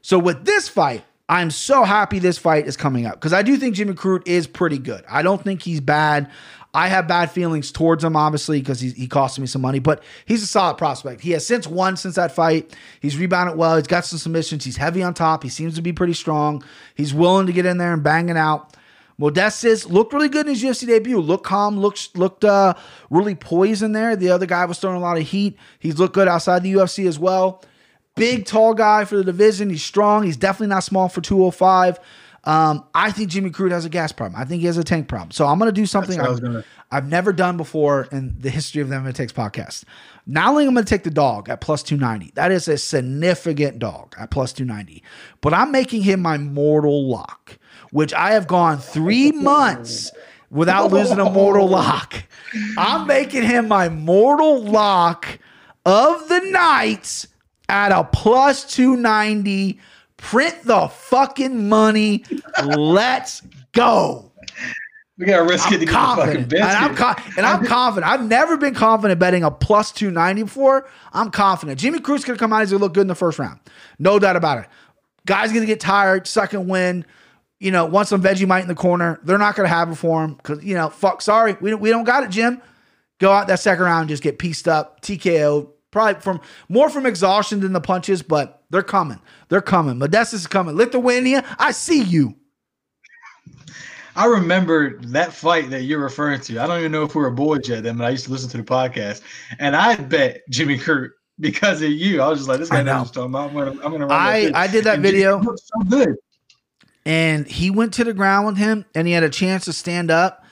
So with this fight, I'm so happy this fight is coming up because I do think Jimmy Crute is pretty good. I don't think he's bad. I have bad feelings towards him, obviously, because he, he cost me some money, but he's a solid prospect. He has since won since that fight. He's rebounded well. He's got some submissions. He's heavy on top. He seems to be pretty strong. He's willing to get in there and bang it out. Modestas looked really good in his UFC debut. Looked calm, looked looked uh, really poised in there. The other guy was throwing a lot of heat. He's looked good outside the UFC as well. Big, tall guy for the division. He's strong. He's definitely not small for 205. Um, I think Jimmy Crute has a gas problem. I think he has a tank problem. So I'm going to do something I've, gonna- I've never done before in the history of the MMA Takes podcast. Not only am I going to take the dog at plus 290, that is a significant dog at plus 290, but I'm making him my mortal lock, which I have gone three months without losing a mortal lock. I'm making him my mortal lock of the night at a plus 290. Print the fucking money. Let's go. We gotta risk it to I'm get the fucking confident. And I'm, co- and I'm confident. I've never been confident betting a plus 290 before. I'm confident. Jimmy Crute to come out. He's to look good in the first round. No doubt about it. Guy's going to get tired. Second win. You know, want some Vegemite in the corner. They're not going to have it for him because, you know, fuck, sorry. We don't, we don't got it, Jim. Go out that second round, just get pieced up. TKO. Probably from more from exhaustion than the punches, but they're coming. They're coming. Modestas is coming. Lithuania, I see you. I remember that fight that you're referring to. I don't even know if we were boys yet then, but I used to listen to the podcast, and I bet Jimmy Crute because of you. I was just like, this guy know. knows what I'm talking about. I'm gonna, I'm gonna run I- I did that And video. So good. and he went to the ground with him and he had a chance to stand up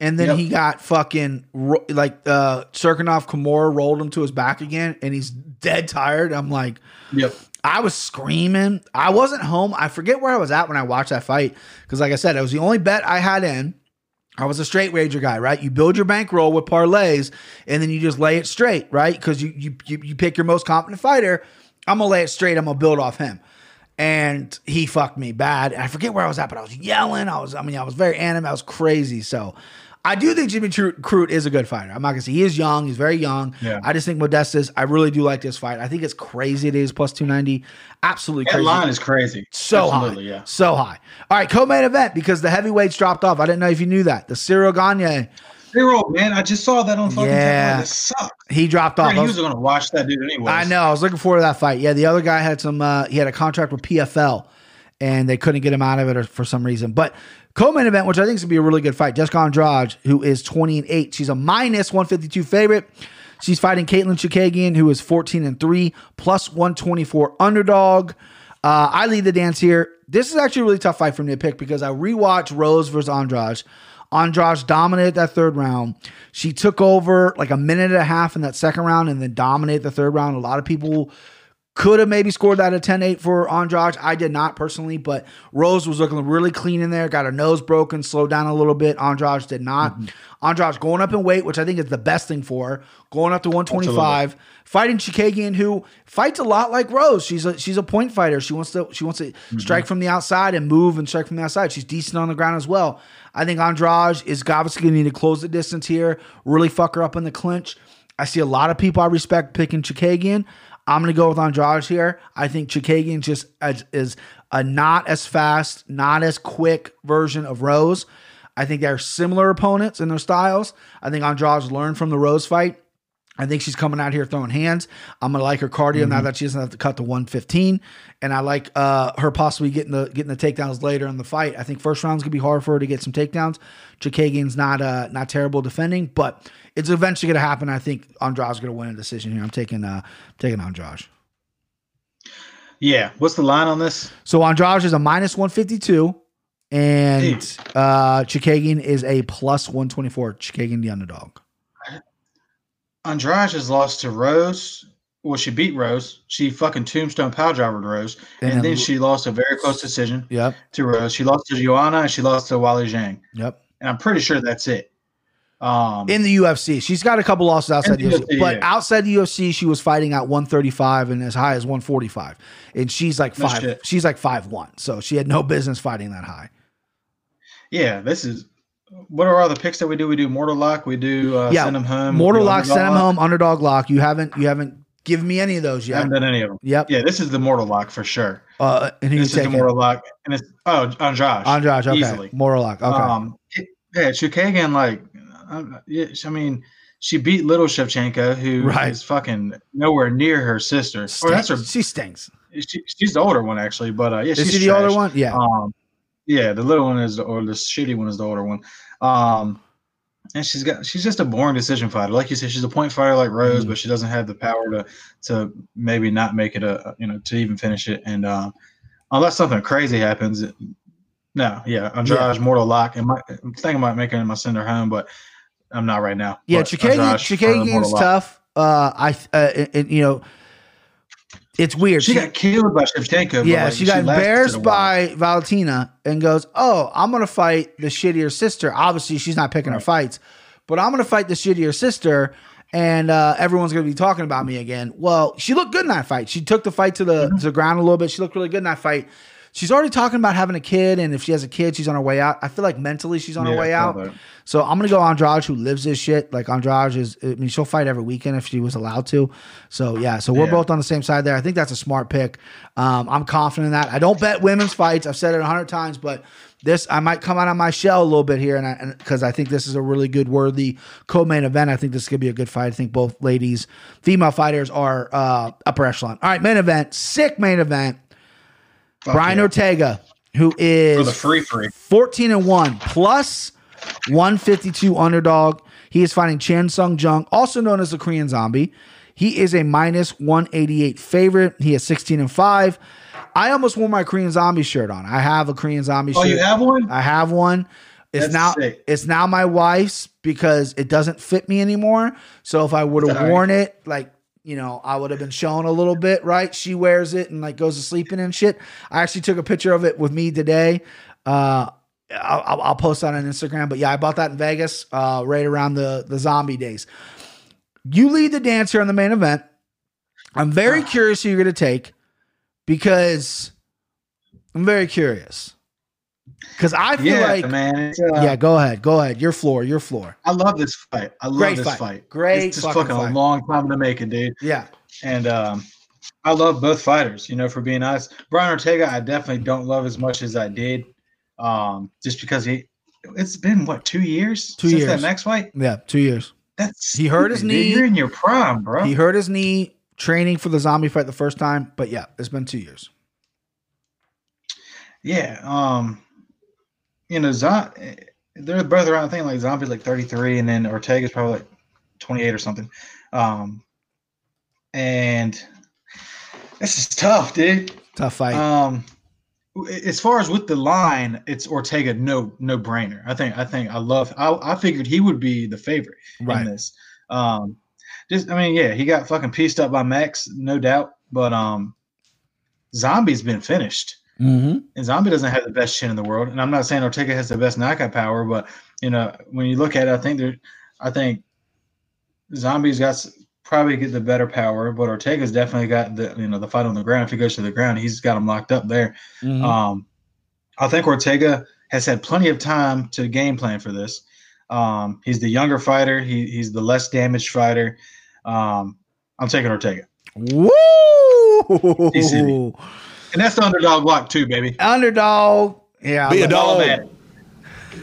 and then Yep. he got fucking like uh Cirkunov Kimura rolled him to his back again and he's dead tired. I'm like Yep. I was screaming. I wasn't home. I forget where I was at when I watched that fight because like I said, it was the only bet I had in. I was a straight wager guy, right? You build your bankroll with parlays and then you just lay it straight, right? Because you, you you you pick your most confident fighter. I'm gonna lay it straight. I'm gonna build off him. And he fucked me bad. I forget where I was at, but I was yelling. I was, I mean, I was very animated. I was crazy. So I do think Jimmy Crute is a good fighter. I'm not gonna say he is young. He's very young. Yeah. I just think Modestas. I really do like this fight. I think it's crazy. It is plus two ninety. Absolutely That crazy. line is crazy. So Absolutely, high. yeah. So high. All right, co-main event because the heavyweights dropped off. I didn't know if you knew that. The Ciryl Gane, Zero, man. I just saw that on fucking Yeah. This sucks. he dropped off. Man, he was- was gonna watch that dude anyway. I know. I was looking forward to that fight. Yeah, the other guy had some. Uh, he had a contract with PFL, and they couldn't get him out of it or- for some reason. But co-main event, which I think is gonna be a really good fight. Jessica Andrade, who is twenty and eight, she's a minus one fifty two favorite. She's fighting Katlyn Chookagian, who is fourteen and three, plus one twenty four underdog. Uh, I lead the dance here. This is actually a really tough fight for me to pick because I rewatched Rose versus Andrade. Andrade dominated that third round. She took over like a minute and a half in that second round and then dominated the third round. A lot of people Could have maybe scored that a 10 8 for Andrade. I did not personally, but Rose was looking really clean in there, got her nose broken, slowed down a little bit. Andrade did not. Mm-hmm. Andrade going up in weight, which I think is the best thing for her, going up to 125, fighting Chookagian, who fights a lot like Rose. She's a she's a point fighter. She wants to she wants to Mm-hmm. strike from the outside and move and strike from the outside. She's decent on the ground as well. I think Andrade is obviously going to need to close the distance here, really fuck her up in the clinch. I see a lot of people I respect picking Chookagian. I'm going to go with Andrade here. I think Chookagian just is, is a not as fast, not as quick version of Rose. I think they're similar opponents in their styles. I think Andrade's learned from the Rose fight. I think she's coming out here throwing hands. I'm gonna like her cardio now that she doesn't have to cut to 115, and I like uh, her possibly getting the getting the takedowns later in the fight. I think first round's gonna be hard for her to get some takedowns. Chookagian's not uh, not terrible defending, but it's eventually gonna happen. I think Andrade's gonna win a decision here. I'm taking uh taking Andrade. Yeah. What's the line on this? So Andrade is a minus 152, and uh Chookagian is a plus 124. Chookagian the underdog. Andrade has lost to Rose. Well, she beat Rose. She fucking tombstone power driver Rose, And and, then- she lost a very close decision Yep, to Rose. She lost to Joanna and she lost to Weili Zhang, yep. and I'm pretty sure that's it. Um, in the UFC. She's got a couple losses outside the UFC, UFC, but yeah. outside the UFC, she was fighting at 135 and as high as 145, and she's like five. shit. she's like five one, so she had no business fighting that high. yeah, this is. What are all the picks that we do? We do Mortal Lock. We do uh, Yeah, send them home. Mortal Lock, send him Underdog. home, underdog lock. You haven't you haven't given me any of those yet. I haven't done any of them. Yep. Yeah, this is the Mortal Lock for sure. Uh, and who you This is the taking? Mortal Lock, and it's oh Andrade. Andrade. Okay. easily. Mortal Lock. Okay. Um, it- yeah, Chookagian, like, uh, yeah, I mean, she beat Little Shevchenko, who is Right. fucking nowhere near her sister. Or that's her. She stinks. She, she's the older one, actually. But uh, yeah, Is she's she the older one? Yeah. Um, yeah, the little one is the or the shitty one is the older one. Um, and she's got she's just a boring decision fighter. Like you said, she's a point fighter like Rose, Mhm. but she doesn't have the power to to maybe not make it a you know to even finish it. And um, unless something crazy happens, it- no, yeah, Andrade's mortal lock. And my, I'm thinking about making my sender home, but I'm not right now. Yeah, Andrade for the Chookagian's tough. Uh, I, uh, it, it- you know, it's weird. She got killed by Shevchenko. Yeah, like, she got lasted embarrassed by Valentina and goes, "Oh, I'm gonna fight the shittier sister." Obviously, she's not picking her fights, but I'm gonna fight the shittier sister, and uh, everyone's gonna be talking about me again. Well, she looked good in that fight. She took the fight to the Mm-hmm. to the ground a little bit. She looked really good in that fight. She's already talking about having a kid, and if she has a kid, she's on her way out. I feel like mentally she's on her way out. that. So I'm gonna go Andrade, who lives this shit. Like Andrade is, I mean, she'll fight every weekend if she was allowed to. So yeah, so we're Yeah. both on the same side there. I think that's a smart pick. Um, I'm confident in that. I don't bet women's fights. I've said it a hundred times, but this I might come out on my shell a little bit here, and I because I think this is a really good, worthy co-main event. I think this could be a good fight. I think both ladies, female fighters, are uh, upper echelon. All right, main event, sick main event. Fuck Brian yeah. Ortega, who is for the free free. 14 and 1 plus 152 underdog. He is fighting Chan Sung Jung, also known as the Korean Zombie. He is a minus 188 favorite. He is 16 and 5. I almost wore my Korean Zombie shirt on. I have a Korean Zombie Oh, shirt. you have one? I have one. It's That's now sick. it's now my wife's because it doesn't fit me anymore. So if I would have worn it, like you know, I would have been shown a little bit, right? She wears it and like goes to sleeping and shit. I actually took a picture of it with me today. Uh, I'll, I'll- post that on Instagram. But yeah, I bought that in Vegas, uh, right around the the zombie days. You lead the dance here on the main event. I'm very curious who you're going to take because I'm very curious. Because I feel Yeah, like man. Uh, yeah, go ahead. Go ahead. Your floor. Your floor. I love this fight. I love Great this fight. fight. Great It's just fucking fucking a long time to make it, dude. Yeah. And um, I love both fighters. You know, for being honest, Brian Ortega, I definitely don't love as much as I did. Um, just because he, it's been what two years Two since years. that next fight. Yeah. Two years. That's He hurt his dude. knee. You're in your prime, bro. He hurt his knee training for the zombie fight the first time. But yeah, it's been two years. Yeah. Um, you know, Zom- they're both around. I think like Zombie's like 33, and then Ortega's probably like 28 or something. Um, and this is tough, dude. Tough fight. Um, as far as with the line, it's Ortega, no, no brainer. I think, I think, I love. I, I figured he would be the favorite right. in this. Um, just, I mean, yeah, he got fucking pieced up by Max, no doubt. but um, Zombie's been finished, Mm-hmm. and Zombie doesn't have the best chin in the world. And I'm not saying Ortega has the best knockout power, but you know when you look at it, I think there, I think Zombie's got probably get the better power, but Ortega's definitely got the you know the fight on the ground. If he goes to the ground, he's got him locked up there. Mm-hmm. Um, I think Ortega has had plenty of time to game plan for this. Um, he's the younger fighter. He, he's the less damaged fighter. Um, I'm taking Ortega, Woo! TCB. and that's the underdog block too, baby. Underdog. Yeah. Be a dog. man.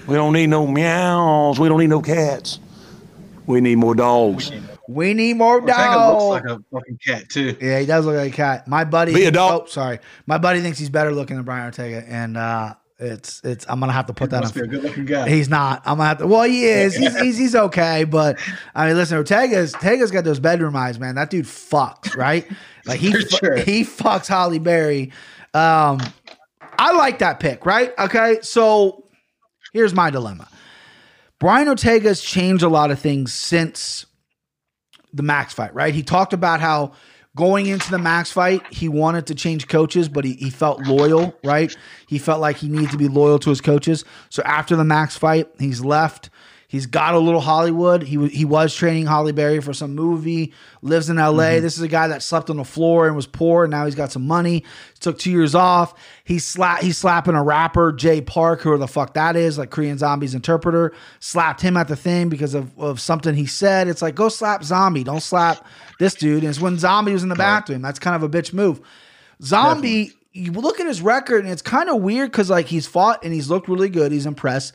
We don't need no meows. We don't need no cats. We need more dogs. We need more Ortega dogs. looks like a fucking cat too. Yeah, he does look like a cat. My buddy, Be a dog. Oh, sorry, my buddy thinks he's better looking than Brian Ortega, and uh, it's it's. I'm gonna have to put that Must be a good looking guy. He's not. I'm gonna have to. Well, he is. He's he's, he's okay, but I mean, listen, Ortega's Ortega's got those bedroom eyes, man. That dude fucks, right? Like he sure. he fucks Halle Berry. Um, I like that pick, right? Okay, so here's my dilemma. Brian Ortega's changed a lot of things since the Max fight, right? He talked about how going into the Max fight, he wanted to change coaches, but he, he felt loyal, right? He felt like he needed to be loyal to his coaches. So after the Max fight, he's left. He's got a little Hollywood. He wa- he was training Halle Berry for some movie. Lives in L.A. Mm-hmm. This is a guy that slept on the floor and was poor, and now he's got some money. Took two years off. He's slap he's slapping a rapper Jay Park, who the fuck that is, like Korean Zombies interpreter. Slapped him at the thing because of, of something he said. It's like go slap Zombie, don't slap this dude. It's when Zombie was in the bathroom. That's kind of a bitch move. Zombie, you look at his record, and it's kind of weird because like he's fought and he's looked really good. He's impressed.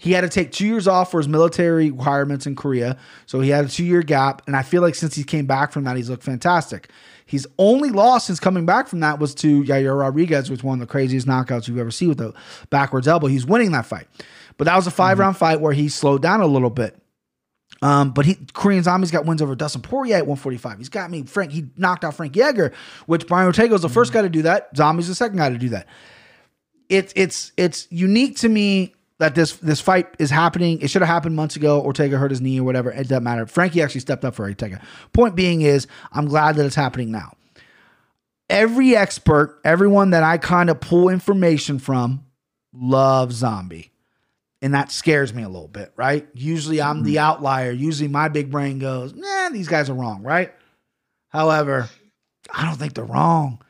He had to take two years off for his military requirements in Korea, so he had a two year gap. And I feel like since he came back from that, he's looked fantastic. He's only lost since coming back from that was to Yair Rodriguez, which was one of the craziest knockouts you've ever seen with a backwards elbow. He's winning that fight, but that was a 5 round fight where he slowed down a little bit. Um, but he Korean Zombies got wins over Dustin Poirier at 145. He's got me Frank. He knocked out Frankie Edgar, which Brian Ortega was the first guy to do that. Zombies the second guy to do that. It's it's it's unique to me that this this fight is happening. It should have happened months ago. Ortega hurt his knee or whatever. It doesn't matter. Frankie actually stepped up for Ortega. Point being is, I'm glad that it's happening now. Every expert, everyone that I kind of pull information from, loves Zombie and that scares me a little bit, right? Usually I'm the mm-hmm. outlier. Usually my big brain goes, nah, these guys are wrong, right? However, I don't think they're wrong.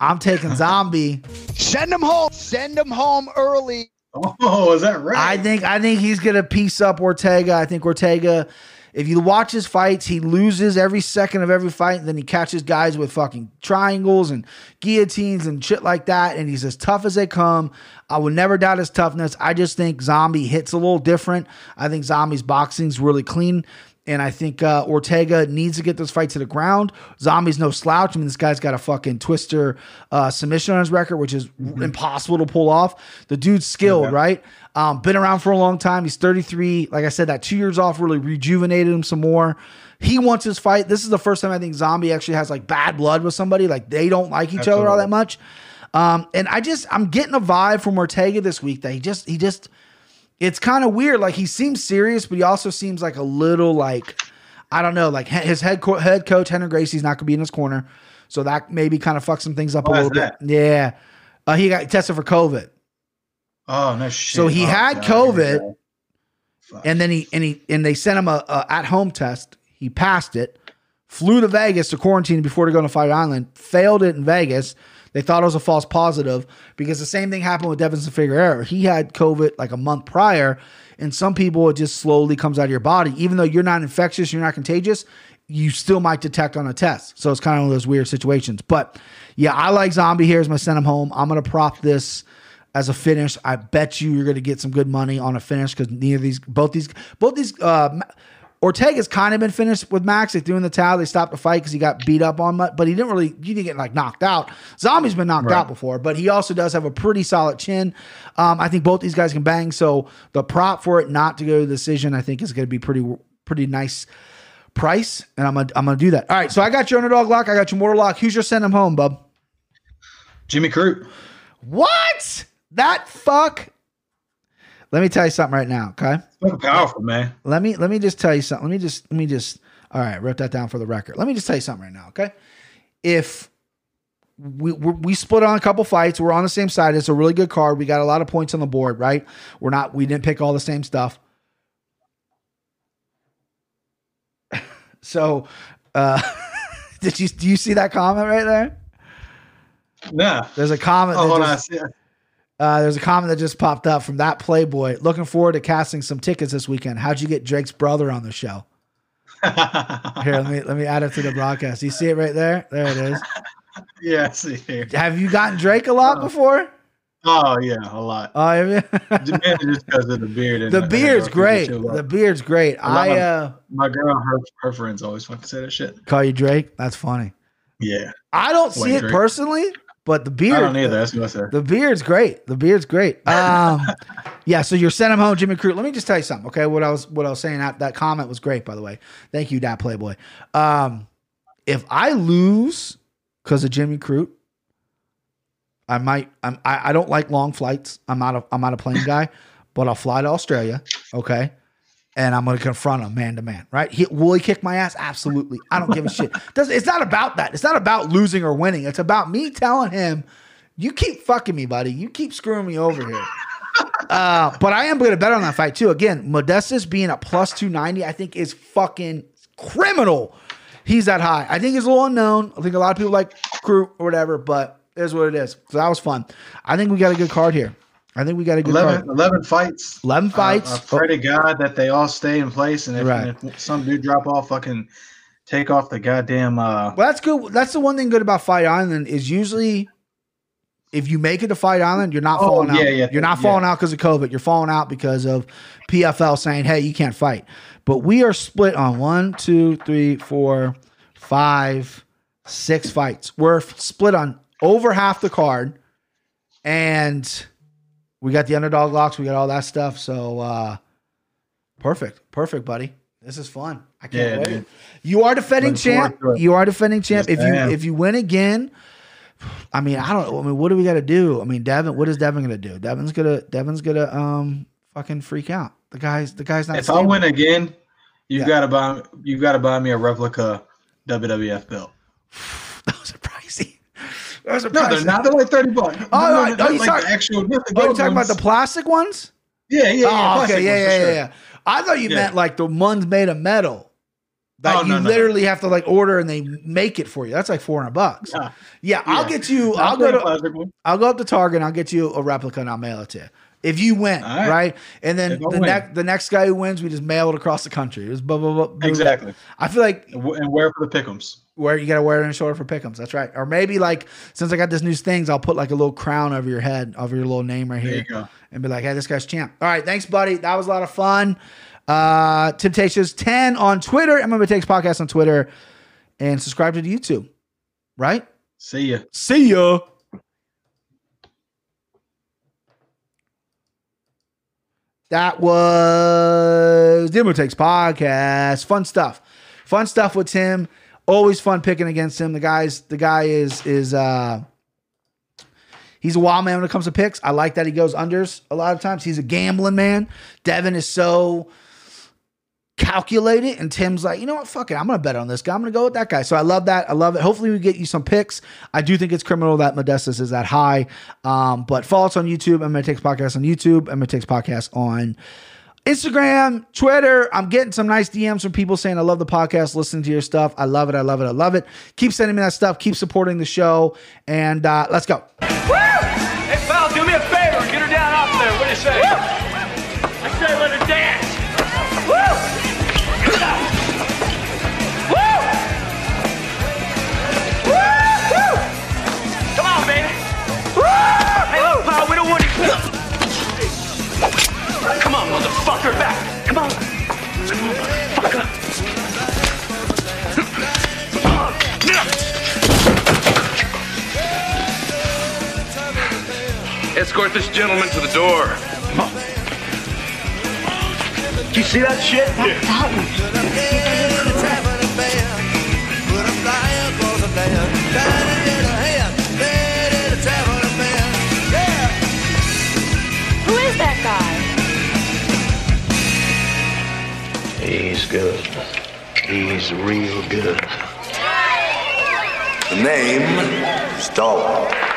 I'm taking Zombie. Send him home. Send him home early. Oh, is that right? I think I think he's gonna piece up Ortega. I think Ortega, if you watch his fights, he loses every second of every fight, and then he catches guys with fucking triangles and guillotines and shit like that, and he's as tough as they come. I would never doubt his toughness. I just think Zombie hits a little different. I think Zombie's boxing's really clean. And I think uh, Ortega needs to get this fight to the ground. Zombie's no slouch. I mean, this guy's got a fucking twister uh, submission on his record, which is impossible to pull off. The dude's skilled, Okay. right? Um, been around for a long time. He's 33. Like I said, that two years off really rejuvenated him some more. He wants his fight. This is the first time I think Zombie actually has like bad blood with somebody. Like they don't like each other all that much. Um, and I just I'm getting a vibe from Ortega this week that he just he just it's kind of weird. Like he seems serious, but he also seems like a little like I don't know. Like his head co- head coach Rener Gracie's not gonna be in his corner, so that maybe kind of fucks some things up Why a little bit. Yeah, uh, he got tested for COVID. Oh no shit. So he Oh, had God, COVID, here we go. Fuck. and then he and he and they sent him a, a at home test. He passed it, flew to Vegas to quarantine before to go to Fight Island. Failed it in Vegas. They thought it was a false positive because the same thing happened with Deiveson Figueiredo. He had COVID like a month prior, and some people it just slowly comes out of your body. Even though you're not infectious, you're not contagious, you still might detect on a test. So it's kind of one of those weird situations. But yeah, I like Zombie here as my send him home. I'm gonna prop this as a finish. I bet you you're going to get some good money on a finish because neither of these, both these, both these. Uh, Ma- Ortega's kind of been finished with Max. They threw in the towel. They stopped the fight because he got beat up on, but he didn't really. He didn't get like knocked out. Zombie's been knocked Right. out before, but he also does have a pretty solid chin. Um, I think both these guys can bang. So the prop for it not to go to the decision, I think, is going to be pretty pretty nice price, and I'm gonna I'm gonna do that. All right, so I got your underdog lock. I got your mortal lock. Who's your send him home, bub? Jimmy Crute. What? That fuck? Let me tell you something right now, okay? Fucking powerful, man. Let me let me just tell you something. Let me just let me just all right, wrote that down for the record. Let me just tell you something right now, okay? If we we we split on a couple fights. We're on the same side. It's a really good card. We got a lot of points on the board, right? We're not. We didn't pick all the same stuff. so, uh, did you do you see that comment right there? Nah. There's a comment. Oh, hold on. Uh, there's a comment that just popped up from that Playboy. Looking forward to casting some tickets this weekend. How'd you get Drake's brother on the show? Here, let me let me add it to the broadcast. You see it right there? There it is. yeah, I see here. Have you gotten Drake a lot before? Oh yeah, a lot. Oh? Mainly just because of the beard. The beard's great. The beard's great. I uh, My girl, her her friends always fucking say that shit. call you Drake. That's funny. Yeah, I don't see it Drake? personally, but the beard. I don't either. That's what I said. The beard's great. The beard's great. Um, yeah. So you're sent him home, Jimmy Crute. Let me just tell you something. Okay, what I was what I was saying that that comment was great. By the way, thank you, that Playboy. Um, if I lose because of Jimmy Crute, I might. I'm, I I don't like long flights. I'm not a I'm not a plane guy, but I'll fly to Australia. Okay. And I'm going to confront him man to man, right? He, will he kick my ass? Absolutely. I don't give a shit. It's not about that. It's not about losing or winning. It's about me telling him, "You keep fucking me, buddy. You keep screwing me over here." Uh, but I am going to bet on that fight too. Again, Modestas being a plus 290, I think is fucking criminal. He's that high. I think he's a little unknown. I think a lot of people like crew or whatever, but it is what it is. So that was fun. I think we got a good card here. I think we got a good 11, 11 fights. 11 fights. I, I pray to God that they all stay in place, and if, Right. if some do drop off, fucking take off the goddamn. Uh, Well, that's good. That's the one thing good about Fight Island is usually if you make it to Fight Island, you're not Oh, falling out. yeah, yeah, you're not yeah. falling out because of COVID. You're falling out because of PFL saying, "Hey, you can't fight." But we are split on one, two, three, four, five, six fights. We're split on over half the card, and we got the underdog locks. We got all that stuff. So uh perfect, perfect, buddy. This is fun. I can't Yeah, wait. dude. You are defending Looking champ. You are defending champ. Yes, if you if you win again, I mean, I don't. I mean, what do we got to do? I mean, Devin. What is Devin gonna do? Devin's gonna Devin's gonna um fucking freak out. The guy's the guy's not. if I win again, you Yeah. gotta buy you've gotta buy me a replica WWF belt. those are pricey. Those are No, they're not. They're like thirty bucks. Oh, No, no, oh, no, no, you like talk- actual. the Oh, you're gold talking about the plastic ones? Yeah, yeah, yeah. oh, okay, yeah, yeah, sure. yeah. I thought you Yeah. meant like the ones made of metal. That Oh, you literally have to like order and they make it for you. That's like four hundred bucks. Yeah. Yeah, I'll get you. I'll go to. I'll go up to Target and I'll get you a replica and I'll mail it to you. If you win, right. right? And then the next the next guy who wins, we just mail it across the country. It was blah, blah, blah, blah. Exactly. I feel like And w- and wear for the pickums. Where you gotta wear it on your shoulder for pickums. That's right. Or maybe like since I got this new things, I'll put like a little crown over your head, over your little name right There here, you go. and be like, "Hey, this guy's champ." All right, thanks, buddy. That was a lot of fun. Uh, Temptations ten on Twitter, MMA Takes Podcast on Twitter, and subscribe to the YouTube. Right. See ya. See ya. That was Demo Takes Podcast. Fun stuff. Fun stuff with Tim. Always fun picking against him. The guy's the guy is is uh he's a wild man when it comes to picks. I like that he goes unders a lot of times. He's a gambling man. Devin is so calculate it. And Tim's like, you know what? Fuck it. I'm going to bet on this guy. I'm going to go with that guy. So I love that. I love it. Hopefully we get you some picks. I do think it's criminal that Modestas is that high. Um, but follow us on YouTube. MMA Takes Podcast on YouTube. MMA Takes Podcast on Instagram, Twitter. I'm getting some nice DMs from people saying, I love the podcast, listening to your stuff. I love it. I love it. I love it. Keep sending me that stuff. Keep supporting the show. And uh, let's go. Hey, Escort this gentleman to the door. Do you see that shit? Yeah. He's good. He's real good. The name, is Stallone.